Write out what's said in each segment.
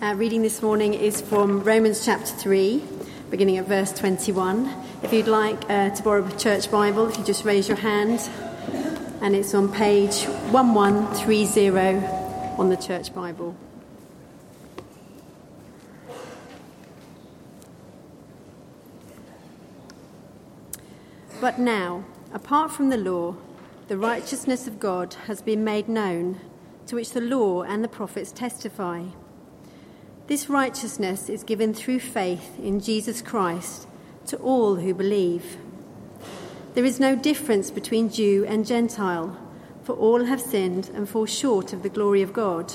Reading this morning is from Romans chapter 3, beginning at verse 21. If you'd like uh, to borrow a church Bible, if you just raise your hand, and it's on page 1130 on the church Bible. But now, apart from the law, the righteousness of God has been made known, to which the law and the prophets testify. This righteousness is given through faith in Jesus Christ to all who believe. There is no difference between Jew and Gentile, for all have sinned and fall short of the glory of God,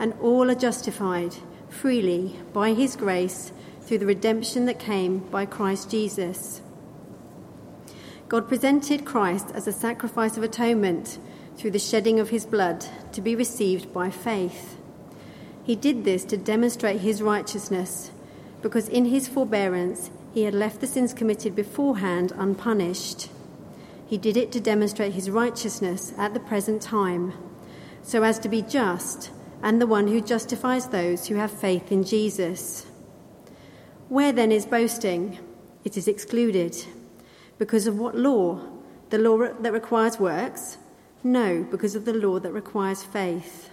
and all are justified freely by his grace through the redemption that came by Christ Jesus. God presented Christ as a sacrifice of atonement through the shedding of his blood to be received by faith. He did this to demonstrate his righteousness, because in his forbearance he had left the sins committed beforehand unpunished. He did it to demonstrate his righteousness at the present time, so as to be just and the one who justifies those who have faith in Jesus. Where then is boasting? It is excluded. Because of what law? The law that requires works? No, because of the law that requires faith.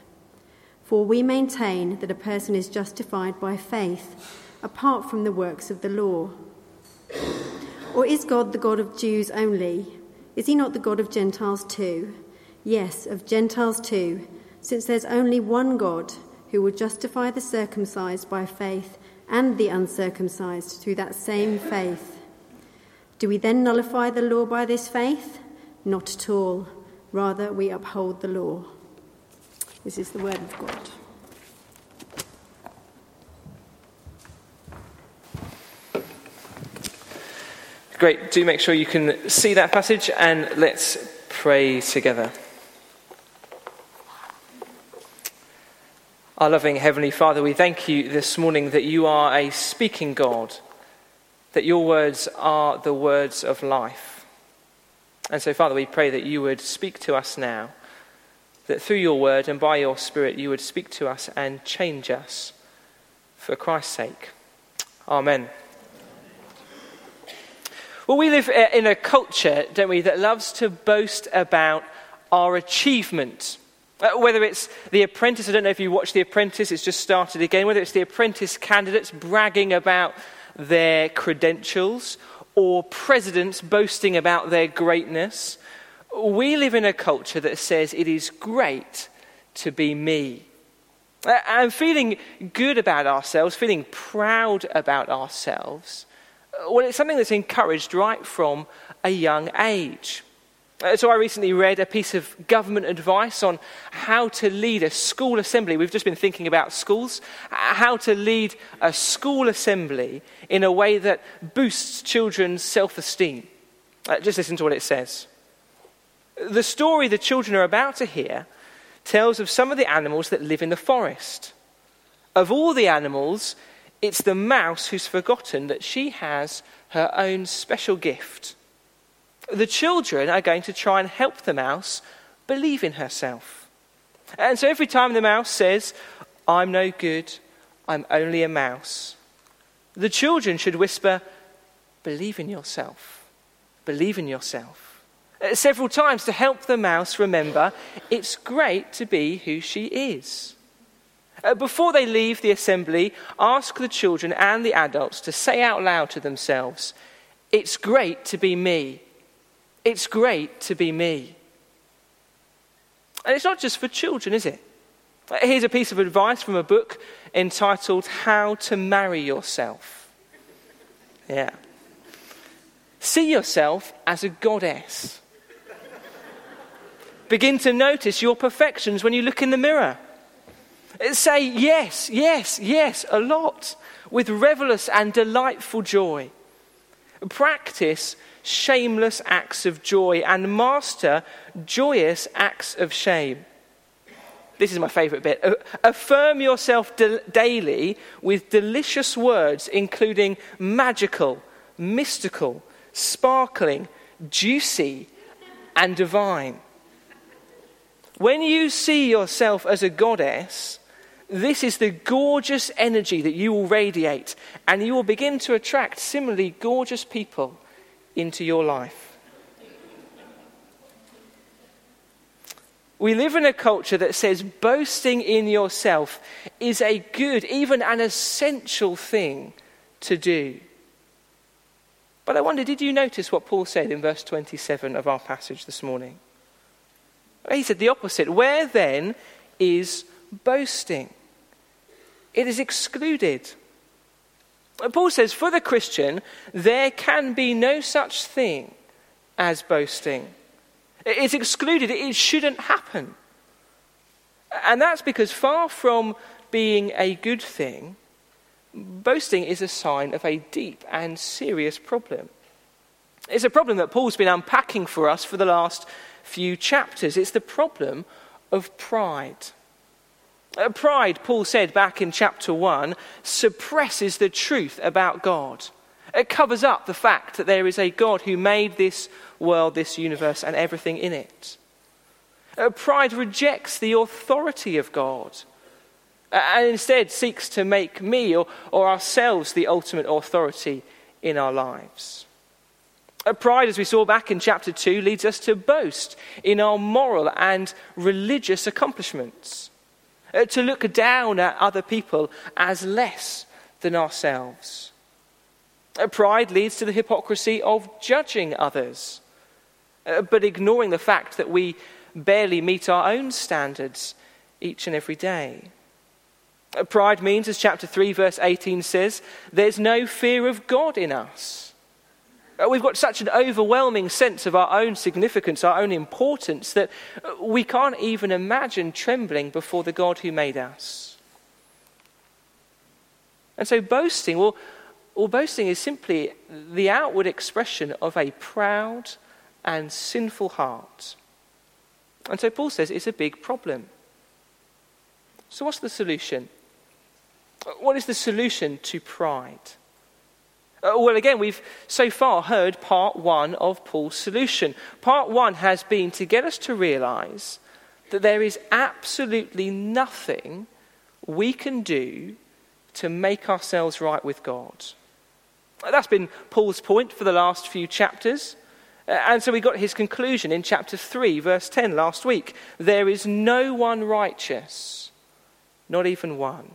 For we maintain that a person is justified by faith apart from the works of the law. Or is God the God of Jews only? Is he not the God of Gentiles too? Yes, of Gentiles too, since there's only one God who will justify the circumcised by faith and the uncircumcised through that same faith. Do we then nullify the law by this faith? Not at all. Rather, we uphold the law. This is the word of God. Great. Do make sure you can see that passage and let's pray together. Our loving Heavenly Father, we thank you this morning that you are a speaking God that your words are the words of life. And so, Father, we pray that you would speak to us now, that through your word and by your Spirit you would speak to us and change us for Christ's sake. Amen. Well, we live in a culture, don't we, that loves to boast about our achievement. Uh, whether it's The Apprentice, I don't know if you watch The Apprentice, it's just started again. Whether it's The Apprentice candidates bragging about their credentials or presidents boasting about their greatness. We live in a culture that says it is great to be me. And feeling good about ourselves, feeling proud about ourselves, well, it's something that's encouraged right from a young age. Uh, so I recently read a piece of government advice on how to lead a school assembly. We've just been thinking about schools, uh, how to lead a school assembly in a way that boosts children's self esteem. Uh, just listen to what it says. The story the children are about to hear tells of some of the animals that live in the forest. Of all the animals, it's the mouse who's forgotten that she has her own special gift the children are going to try and help the mouse believe in herself. And so every time the mouse says, I'm no good, I'm only a mouse, the children should whisper, Believe in yourself. Believe in yourself. Uh, several times to help the mouse remember it's great to be who she is. Uh, before they leave the assembly, ask the children and the adults to say out loud to themselves, It's great to be me. It's great to be me. And it's not just for children, is it? Here's a piece of advice from a book entitled How to Marry Yourself. Yeah. See yourself as a goddess. Begin to notice your perfections when you look in the mirror. Say yes, yes, yes, a lot, with revelous and delightful joy. Practice shameless acts of joy and master joyous acts of shame. This is my favorite bit. Affirm yourself daily with delicious words, including magical, mystical, sparkling, juicy, and divine. When you see yourself as a goddess, This is the gorgeous energy that you will radiate, and you will begin to attract similarly gorgeous people into your life. We live in a culture that says boasting in yourself is a good, even an essential thing to do. But I wonder, did you notice what Paul said in verse 27 of our passage this morning? He said the opposite. Where then is boasting? It is excluded. Paul says, for the Christian, there can be no such thing as boasting. It's excluded, it shouldn't happen. And that's because far from being a good thing, boasting is a sign of a deep and serious problem. It's a problem that Paul's been unpacking for us for the last few chapters. It's the problem of pride. Uh, pride, Paul said back in chapter 1, suppresses the truth about God. It covers up the fact that there is a God who made this world, this universe, and everything in it. Uh, pride rejects the authority of God uh, and instead seeks to make me or, or ourselves the ultimate authority in our lives. Pride, as we saw back in chapter 2, leads us to boast in our moral and religious accomplishments, uh, to look down at other people as less than ourselves. Pride leads to the hypocrisy of judging others, uh, but ignoring the fact that we barely meet our own standards each and every day. Pride means, as chapter 3, verse 18 says, there's no fear of God in us. Uh, we've got such an overwhelming sense of our own significance, our own importance, that uh, we can't even imagine trembling before the God who made us. And so, boasting, well, well, boasting is simply the outward expression of a proud and sinful heart. And so, Paul says it's a big problem. So, what's the solution? What is the solution to pride? Uh, well, again, we've so far heard part one of Paul's solution. Part one has been to get us to realize that there is absolutely nothing we can do to make ourselves right with God. That's been Paul's point for the last few chapters. Uh, and so we got his conclusion in chapter 3, verse 10 last week. There is no one righteous, not even one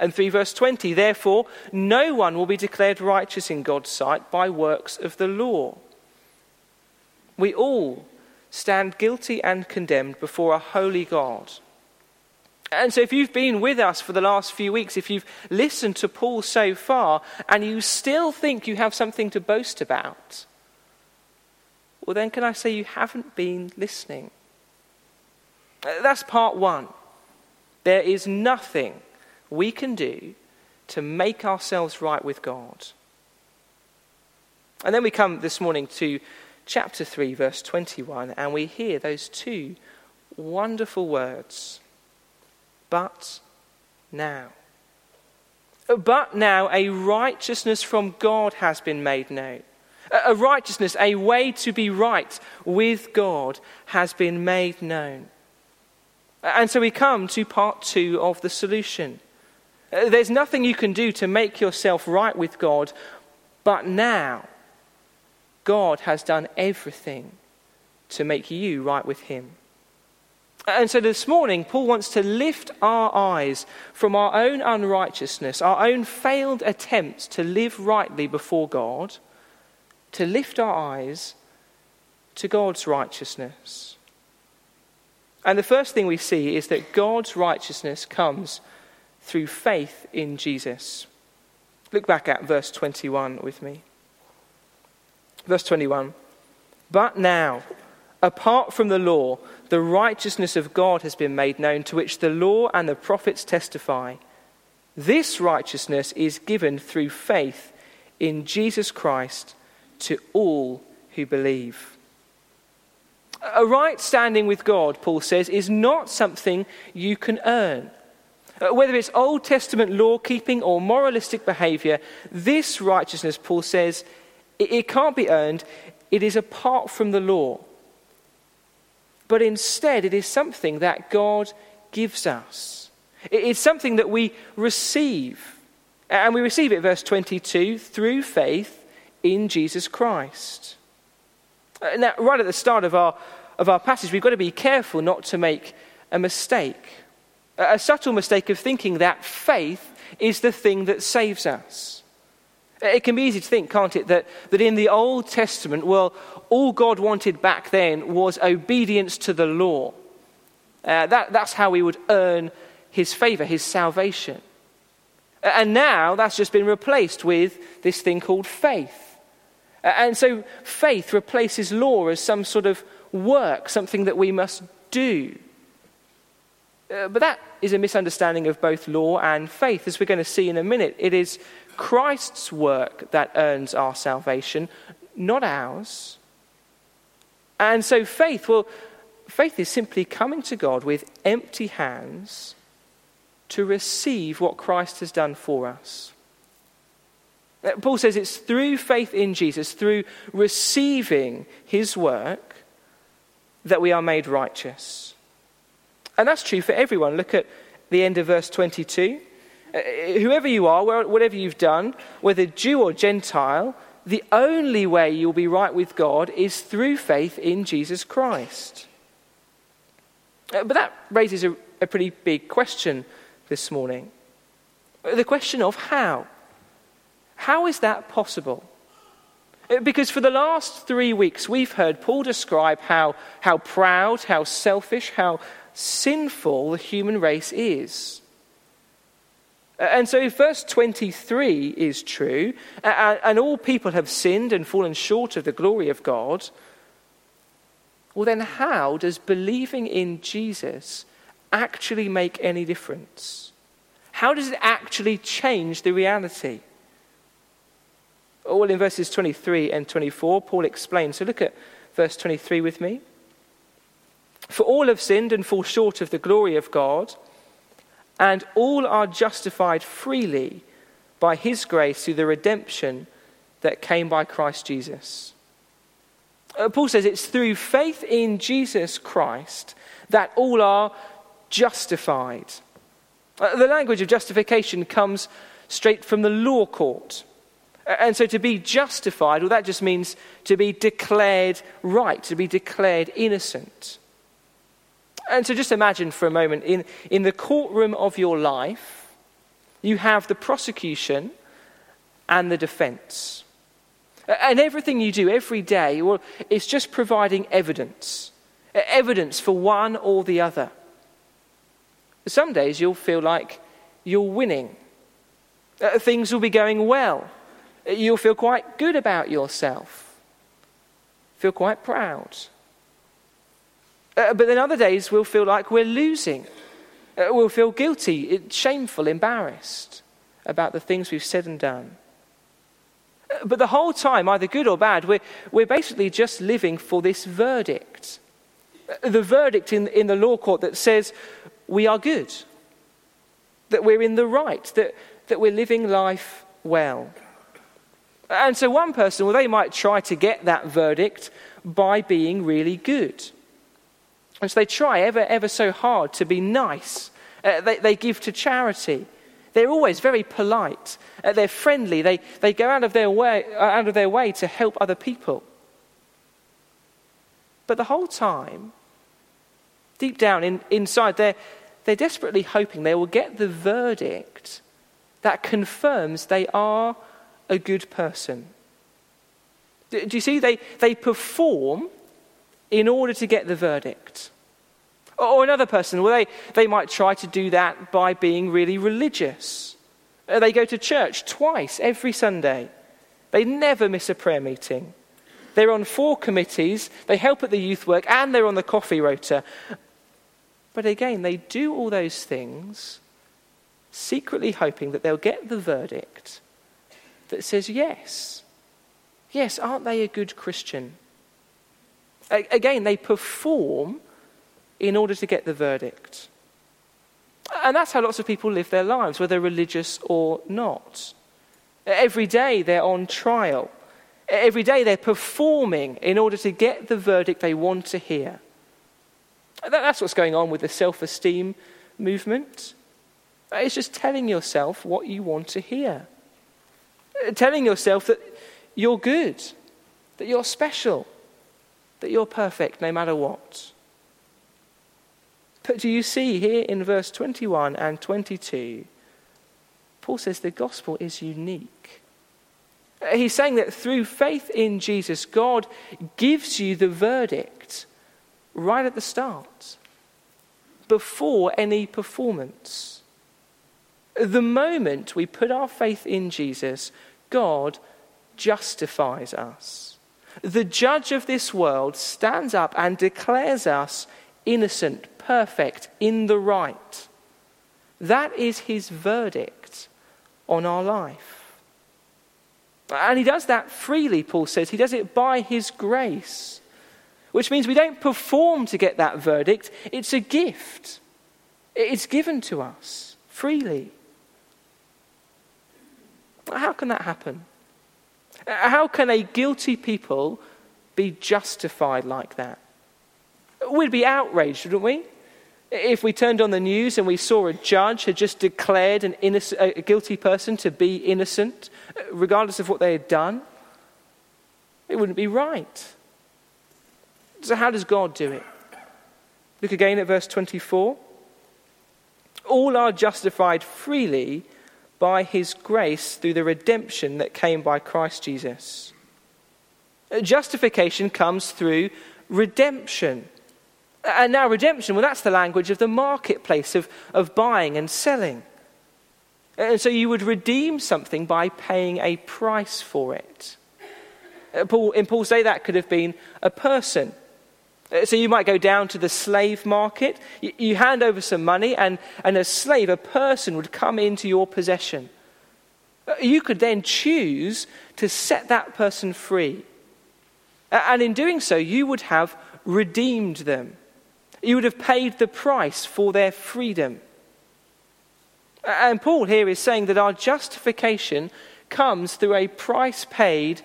and 3 verse 20. Therefore, no one will be declared righteous in God's sight by works of the law. We all stand guilty and condemned before a holy God. And so, if you've been with us for the last few weeks, if you've listened to Paul so far, and you still think you have something to boast about, well, then can I say you haven't been listening? That's part one. There is nothing we can do to make ourselves right with God. And then we come this morning to chapter 3, verse 21, and we hear those two wonderful words But now. Oh, but now a righteousness from God has been made known. A righteousness, a way to be right with God has been made known. And so we come to part two of the solution. Uh, there's nothing you can do to make yourself right with God, but now God has done everything to make you right with Him. And so this morning, Paul wants to lift our eyes from our own unrighteousness, our own failed attempts to live rightly before God, to lift our eyes to God's righteousness. And the first thing we see is that God's righteousness comes through faith in Jesus. Look back at verse 21 with me. Verse 21 But now, apart from the law, the righteousness of God has been made known, to which the law and the prophets testify. This righteousness is given through faith in Jesus Christ to all who believe. A right standing with God, Paul says, is not something you can earn. Uh, whether it's Old Testament law keeping or moralistic behavior, this righteousness, Paul says, it, can't be earned. It is apart from the law. But instead, it is something that God gives us. It's something that we receive. And we receive it, verse 22, through faith in Jesus Christ. Uh, now, right at the start of our, of our passage, we've got to be careful not to make a mistake. A subtle mistake of thinking that faith is the thing that saves us. It can be easy to think, can't it, that, that in the Old Testament, well, all God wanted back then was obedience to the law. Uh, that, that's how we would earn his favor, his salvation. And now that's just been replaced with this thing called faith. And so faith replaces law as some sort of work, something that we must do. Uh, but that is a misunderstanding of both law and faith, as we're going to see in a minute. It is Christ's work that earns our salvation, not ours. And so faith, well, faith is simply coming to God with empty hands to receive what Christ has done for us. Uh, Paul says it's through faith in Jesus, through receiving his work, that we are made righteous. And that's true for everyone. Look at the end of verse 22. Uh, whoever you are, whatever you've done, whether Jew or Gentile, the only way you'll be right with God is through faith in Jesus Christ. Uh, but that raises a, a pretty big question this morning. The question of how. How is that possible? Uh, because for the last three weeks, we've heard Paul describe how, how proud, how selfish, how sinful the human race is. And so, if verse 23 is true, and all people have sinned and fallen short of the glory of God, well, then how does believing in Jesus actually make any difference? How does it actually change the reality? Well, in verses 23 and 24, Paul explains. So look at verse 23 with me. For all have sinned and fall short of the glory of God, and all are justified freely by his grace through the redemption that came by Christ Jesus. Uh, Paul says it's through faith in Jesus Christ that all are justified. Uh, the language of justification comes straight from the law court. Uh, and so to be justified, well, that just means to be declared right, to be declared innocent. And so just imagine for a moment in, in the courtroom of your life, you have the prosecution and the defense. And everything you do every day, well, it's just providing evidence evidence for one or the other. Some days you'll feel like you're winning, things will be going well, you'll feel quite good about yourself, feel quite proud. Uh, but then other days we'll feel like we're losing. Uh, we'll feel guilty, shameful, embarrassed about the things we've said and done. Uh, but the whole time, either good or bad, we're, we're basically just living for this verdict. Uh, the verdict in, in the law court that says we are good, that we're in the right, that, that we're living life well. And so, one person, well, they might try to get that verdict by being really good. And so they try ever, ever so hard to be nice. Uh, they, they give to charity. They're always very polite. Uh, they're friendly. They, they go out of, their way, uh, out of their way to help other people. But the whole time, deep down in, inside, they're, they're desperately hoping they will get the verdict that confirms they are a good person. Do, do you see? They, they perform in order to get the verdict. Or another person, well, they, they might try to do that by being really religious. Uh, they go to church twice every Sunday. They never miss a prayer meeting. They're on four committees, they help at the youth work, and they're on the coffee rota. But again, they do all those things secretly hoping that they'll get the verdict that says, yes, yes, aren't they a good Christian? Again, they perform in order to get the verdict. And that's how lots of people live their lives, whether religious or not. Every day they're on trial. Every day they're performing in order to get the verdict they want to hear. That's what's going on with the self esteem movement. It's just telling yourself what you want to hear. Telling yourself that you're good, that you're special, that you're perfect no matter what. But do you see here in verse 21 and 22, Paul says the gospel is unique. He's saying that through faith in Jesus, God gives you the verdict right at the start, before any performance. The moment we put our faith in Jesus, God justifies us. The judge of this world stands up and declares us innocent, perfect, in the right. That is his verdict on our life. And he does that freely, Paul says. He does it by his grace, which means we don't perform to get that verdict, it's a gift. It's given to us freely. How can that happen? How can a guilty people be justified like that? We'd be outraged, wouldn't we? If we turned on the news and we saw a judge had just declared an innocent, a guilty person to be innocent, regardless of what they had done, it wouldn't be right. So, how does God do it? Look again at verse 24. All are justified freely by his grace through the redemption that came by Christ Jesus. Justification comes through redemption. And now, redemption, well, that's the language of the marketplace, of, of buying and selling. And so you would redeem something by paying a price for it. Uh, Paul, in Paul's day, that could have been a person. Uh, so you might go down to the slave market, you, hand over some money, and, and a slave, a person, would come into your possession. Uh, you could then choose to set that person free. And in doing so, you would have redeemed them. You would have paid the price for their freedom. And Paul here is saying that our justification comes through a price paid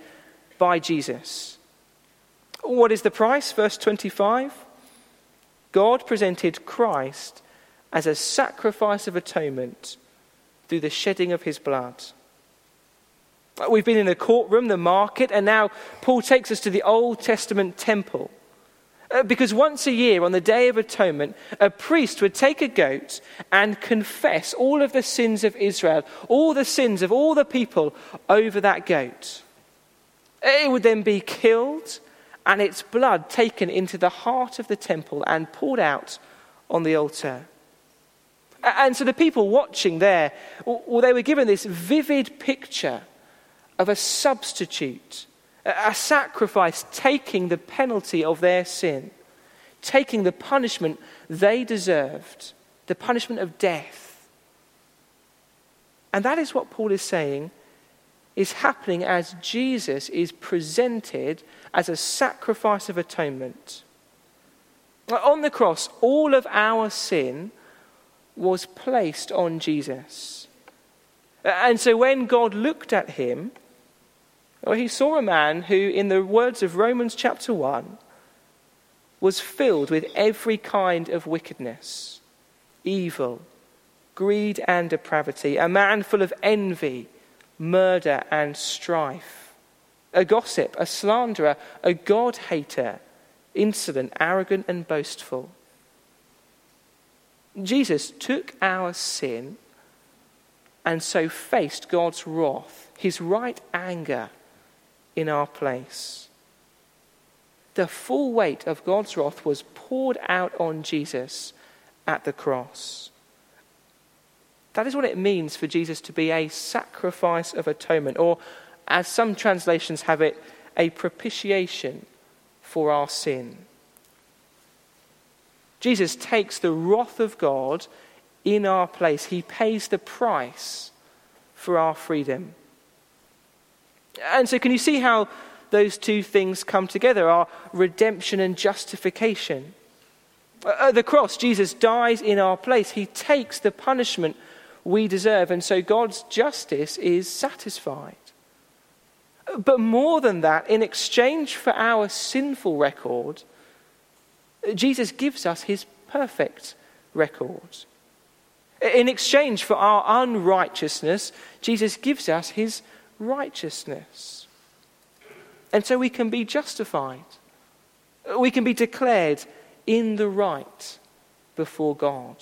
by Jesus. What is the price? Verse 25. God presented Christ as a sacrifice of atonement through the shedding of his blood. We've been in the courtroom, the market, and now Paul takes us to the Old Testament temple. Uh, because once a year, on the Day of Atonement, a priest would take a goat and confess all of the sins of Israel, all the sins of all the people over that goat. It would then be killed and its blood taken into the heart of the temple and poured out on the altar. And so the people watching there, well, they were given this vivid picture of a substitute a sacrifice taking the penalty of their sin, taking the punishment they deserved, the punishment of death. And that is what Paul is saying is happening as Jesus is presented as a sacrifice of atonement. On the cross, all of our sin was placed on Jesus. And so when God looked at him, well, he saw a man who, in the words of Romans chapter 1, was filled with every kind of wickedness, evil, greed, and depravity, a man full of envy, murder, and strife, a gossip, a slanderer, a God hater, insolent, arrogant, and boastful. Jesus took our sin and so faced God's wrath, his right anger in our place. The full weight of God's wrath was poured out on Jesus at the cross. That is what it means for Jesus to be a sacrifice of atonement, or as some translations have it, a propitiation for our sin. Jesus takes the wrath of God in our place, He pays the price for our freedom. And so, can you see how those two things come together our redemption and justification? At the cross, Jesus dies in our place. He takes the punishment we deserve, and so God's justice is satisfied. But more than that, in exchange for our sinful record, Jesus gives us his perfect record. In exchange for our unrighteousness, Jesus gives us his righteousness. And so we can be justified. We can be declared in the right before God.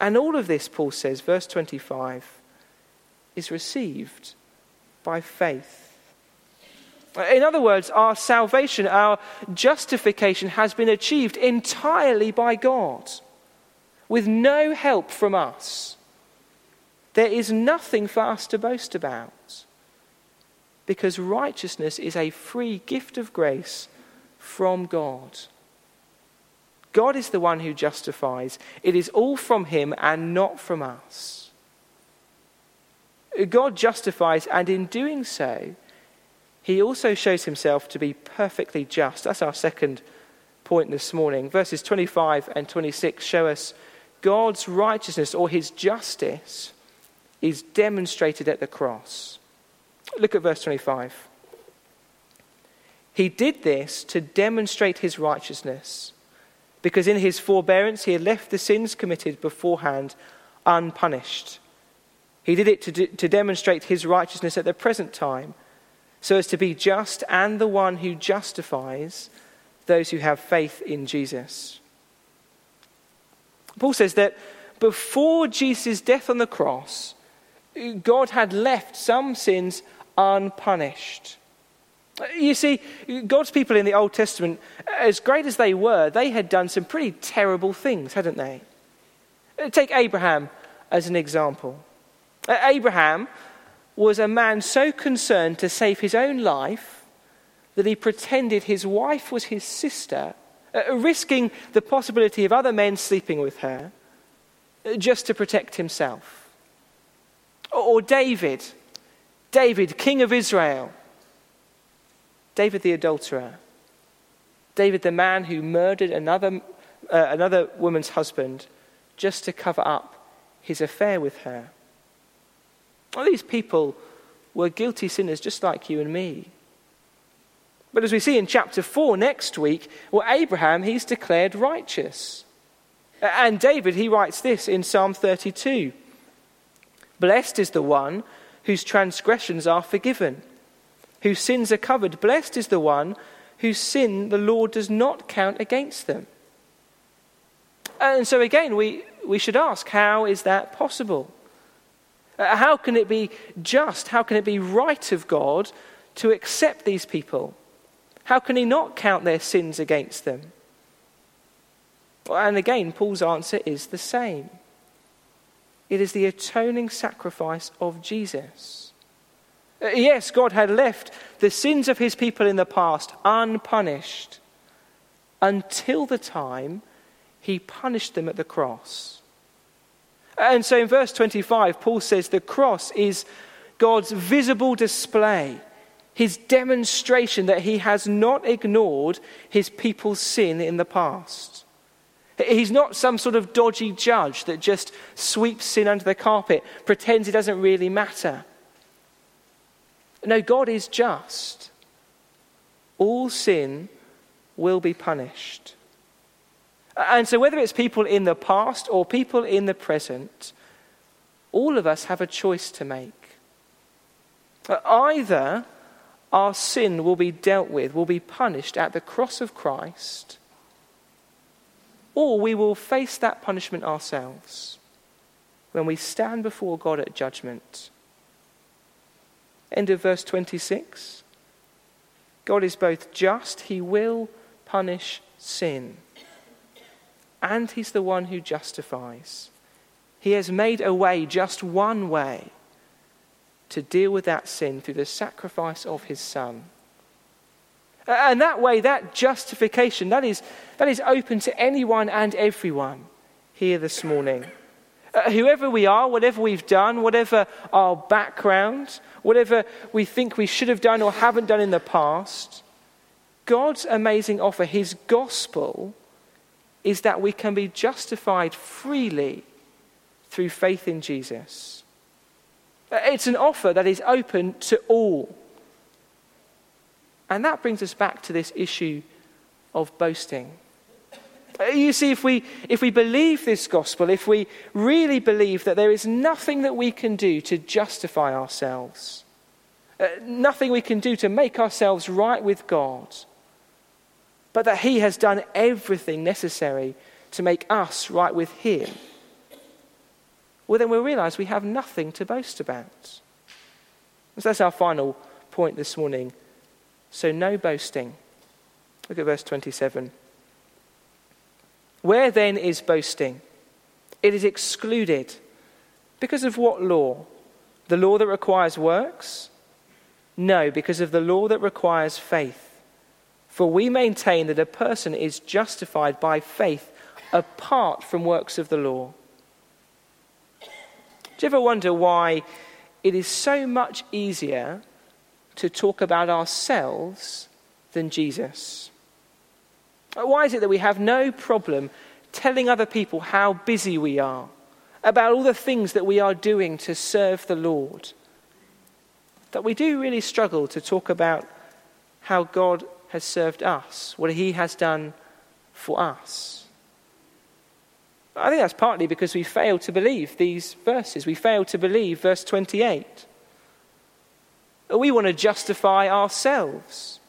And all of this, Paul says, verse 25, is received by faith. In other words, our salvation, our justification has been achieved entirely by God, with no help from us. There is nothing for us to boast about, because righteousness is a free gift of grace from God. God is the one who justifies. It is all from Him and not from us. God justifies, and in doing so, He also shows Himself to be perfectly just. That's our second point this morning. Verses 25 and 26 show us God's righteousness or His justice is demonstrated at the cross. Look at verse 25. He did this to demonstrate His righteousness because in his forbearance he had left the sins committed beforehand unpunished. He did it to, de- to demonstrate his righteousness at the present time, so as to be just and the one who justifies those who have faith in Jesus. Paul says that before Jesus' death on the cross, God had left some sins unpunished. You see, God's people in the Old Testament, as great as they were, they had done some pretty terrible things, hadn't they? Take Abraham as an example. Abraham was a man so concerned to save his own life that he pretended his wife was his sister, uh, risking the possibility of other men sleeping with her uh, just to protect himself. Or David, David, king of Israel David the adulterer, David the man who murdered another, uh, another woman's husband just to cover up his affair with her. All these people were guilty sinners just like you and me. But as we see in chapter 4 next week, well, Abraham, he's declared righteous. And David, he writes this in Psalm 32 Blessed is the one whose transgressions are forgiven whose sins are covered. Blessed is the one whose sin the Lord does not count against them. And so, again, we, we should ask how is that possible? Uh, how can it be just? How can it be right of God to accept these people? How can He not count their sins against them? And again, Paul's answer is the same it is the atoning sacrifice of Jesus. Uh, yes, God had left the sins of his people in the past unpunished until the time he punished them at the cross. And so in verse 25, Paul says the cross is God's visible display, his demonstration that he has not ignored his people's sin in the past. He's not some sort of dodgy judge that just sweeps sin under the carpet, pretends it doesn't really matter. No, God is just. All sin will be punished. And so, whether it's people in the past or people in the present, all of us have a choice to make. Uh, either our sin will be dealt with, will be punished at the cross of Christ, or we will face that punishment ourselves when we stand before God at judgment. End of verse 26. God is both just, He will punish sin, and He's the one who justifies. He has made a way, just one way, to deal with that sin through the sacrifice of His Son. And that way, that justification, that is, that is open to anyone and everyone here this morning. Uh, whoever we are, whatever we've done, whatever our background, whatever we think we should have done or haven't done in the past, God's amazing offer, His gospel, is that we can be justified freely through faith in Jesus. Uh, it's an offer that is open to all. And that brings us back to this issue of boasting. Uh, you see, if we, if we believe this gospel, if we really believe that there is nothing that we can do to justify ourselves, uh, nothing we can do to make ourselves right with God, but that He has done everything necessary to make us right with Him, well, then we'll realize we have nothing to boast about. So that's our final point this morning. So, no boasting. Look at verse 27. Where then is boasting? It is excluded. Because of what law? The law that requires works? No, because of the law that requires faith. For we maintain that a person is justified by faith apart from works of the law. Do you ever wonder why it is so much easier to talk about ourselves than Jesus? Uh, why is it that we have no problem telling other people how busy we are, about all the things that we are doing to serve the Lord? That we do really struggle to talk about how God has served us, what He has done for us. I think that's partly because we fail to believe these verses. We fail to believe verse 28. We want to justify ourselves.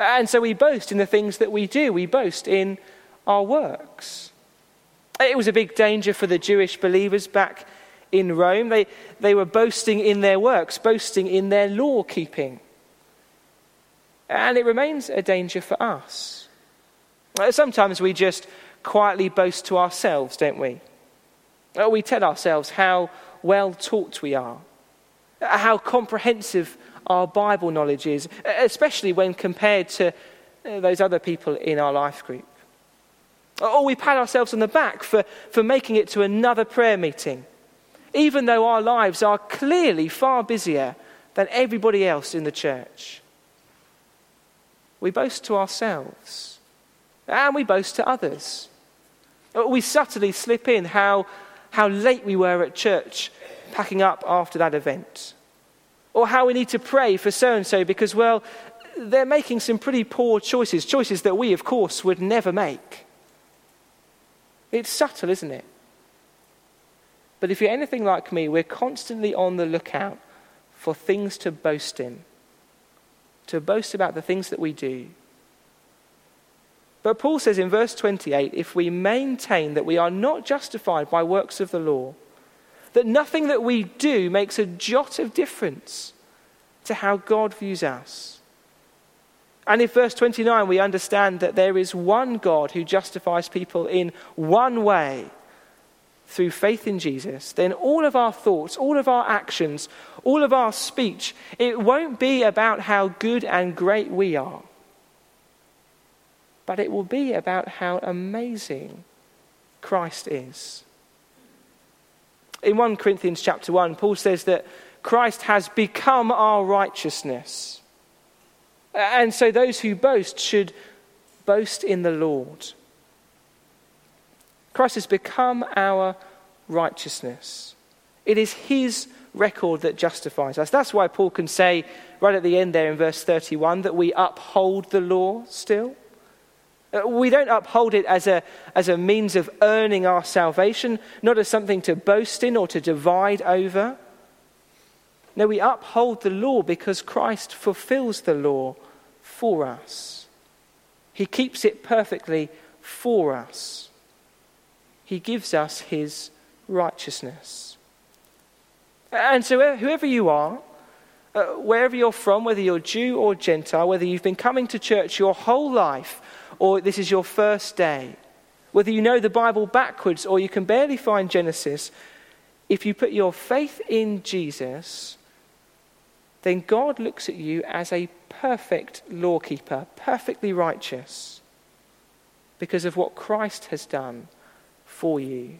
And so we boast in the things that we do, we boast in our works. It was a big danger for the Jewish believers back in Rome. They, they were boasting in their works, boasting in their law keeping. And it remains a danger for us. Sometimes we just quietly boast to ourselves, don't we? Uh, we tell ourselves how well taught we are, how comprehensive our Bible knowledge is, especially when compared to uh, those other people in our life group. Or we pat ourselves on the back for, for making it to another prayer meeting, even though our lives are clearly far busier than everybody else in the church. We boast to ourselves and we boast to others. We subtly slip in how, how late we were at church packing up after that event. Or how we need to pray for so and so because, well, they're making some pretty poor choices, choices that we, of course, would never make. It's subtle, isn't it? But if you're anything like me, we're constantly on the lookout for things to boast in, to boast about the things that we do. But Paul says in verse 28 if we maintain that we are not justified by works of the law, that nothing that we do makes a jot of difference to how God views us. And in verse 29, we understand that there is one God who justifies people in one way through faith in Jesus, then all of our thoughts, all of our actions, all of our speech, it won't be about how good and great we are, but it will be about how amazing Christ is. In 1 Corinthians chapter 1, Paul says that Christ has become our righteousness. And so those who boast should boast in the Lord. Christ has become our righteousness. It is his record that justifies us. That's why Paul can say, right at the end there in verse 31, that we uphold the law still. Uh, we don't uphold it as a, as a means of earning our salvation, not as something to boast in or to divide over. No, we uphold the law because Christ fulfills the law for us. He keeps it perfectly for us. He gives us his righteousness. And so, whoever you are, uh, wherever you're from, whether you're Jew or Gentile, whether you've been coming to church your whole life, or this is your first day, whether you know the Bible backwards or you can barely find Genesis, if you put your faith in Jesus, then God looks at you as a perfect lawkeeper, perfectly righteous, because of what Christ has done for you.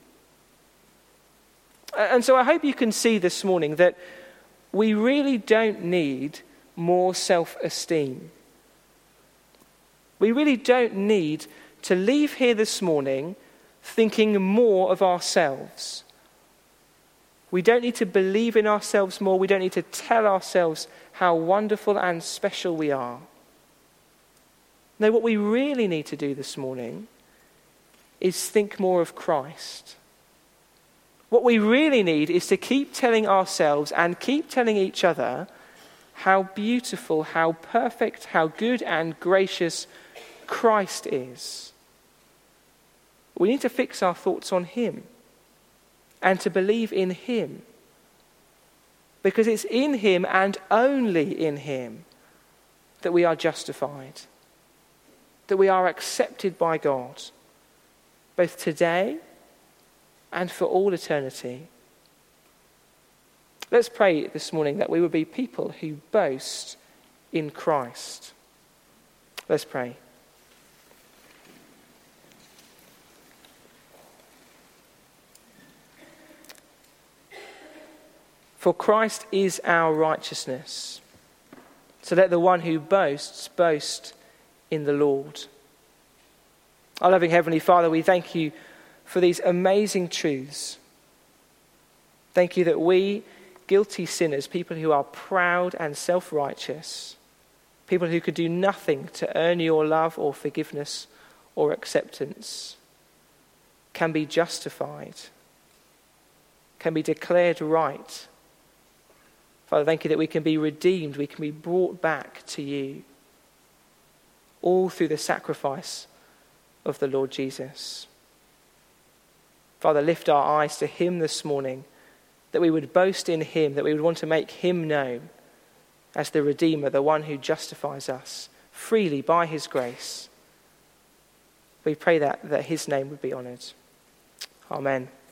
And so I hope you can see this morning that we really don't need more self esteem. We really don't need to leave here this morning thinking more of ourselves. We don't need to believe in ourselves more. We don't need to tell ourselves how wonderful and special we are. No, what we really need to do this morning is think more of Christ. What we really need is to keep telling ourselves and keep telling each other how beautiful, how perfect, how good and gracious Christ is. We need to fix our thoughts on Him and to believe in Him. Because it's in Him and only in Him that we are justified, that we are accepted by God, both today and for all eternity. Let's pray this morning that we would be people who boast in Christ. Let's pray. For Christ is our righteousness. So let the one who boasts boast in the Lord. Our loving Heavenly Father, we thank you for these amazing truths. Thank you that we, guilty sinners, people who are proud and self righteous, people who could do nothing to earn your love or forgiveness or acceptance, can be justified, can be declared right Father, thank you that we can be redeemed, we can be brought back to you, all through the sacrifice of the Lord Jesus. Father, lift our eyes to Him this morning, that we would boast in Him, that we would want to make Him known as the Redeemer, the one who justifies us freely by His grace. We pray that, that His name would be honored. Amen.